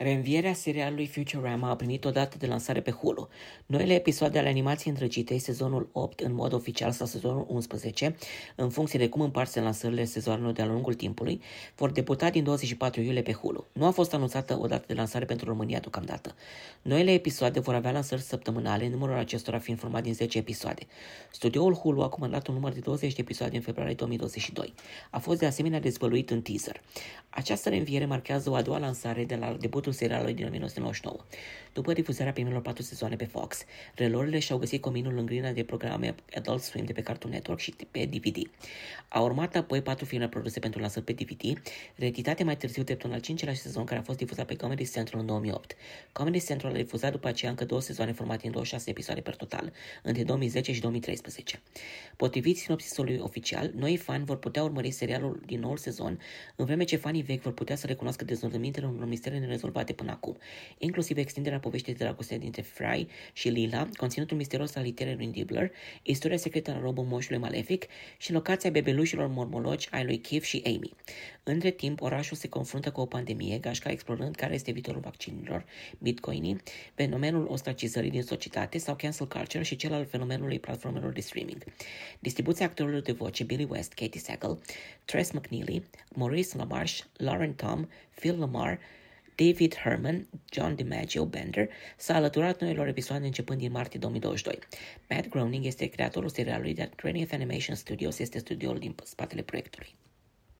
Reînvierea serialului Futurama a primit o dată de lansare pe Hulu. Noile episoade ale animației îndrăgite, sezonul 8 în mod oficial sau sezonul 11, în funcție de cum împarse lansările sezoanelor de-a lungul timpului, vor debuta din 24 iulie pe Hulu. Nu a fost anunțată o dată de lansare pentru România deocamdată. Noile episoade vor avea lansări săptămânale, numărul acestora fiind format din 10 episoade. Studioul Hulu a comandat un număr de 20 de episoade în februarie 2022. A fost de asemenea dezvăluit în teaser. Această reînviere marchează o a doua lansare de la debutul serialului din 1999. După difuzarea primelor patru sezoane pe Fox, relorile și-au găsit cominul în grina de programe Adult Swim de pe Cartoon Network și pe DVD. A urmat apoi patru filme produse pentru lansări pe DVD, reeditate mai târziu drept un al cincilea sezon care a fost difuzat pe Comedy Central în 2008. Comedy Central a difuzat după aceea încă două sezoane formate în 26 episoade per total, între 2010 și 2013. Potrivit sinopsisului oficial, noi fani vor putea urmări serialul din noul sezon, în vreme ce fanii vechi vor putea să recunoască dezvoltamentele unor misteri nerezolvate până acum, inclusiv extinderea poveștii de dragoste dintre Fry și Lila, conținutul misterios al literei Dibbler, istoria secretă a robul moșului malefic și locația bebelușilor mormologi ai lui Keith și Amy. Între timp, orașul se confruntă cu o pandemie, gașca explorând care este viitorul vaccinilor, bitcoinii, fenomenul ostracizării din societate sau cancel culture și cel al fenomenului platformelor de streaming. Distribuția actorilor de voce Billy West, Katie Sagal, Tress McNeely, Maurice LaMarche, Lauren Tom, Phil Lamar, David Herman, John DiMaggio Bender, s-a alăturat noilor episoade începând din martie 2022. Matt Groening este creatorul serialului, dar 20th Animation Studios este studioul din spatele proiectului.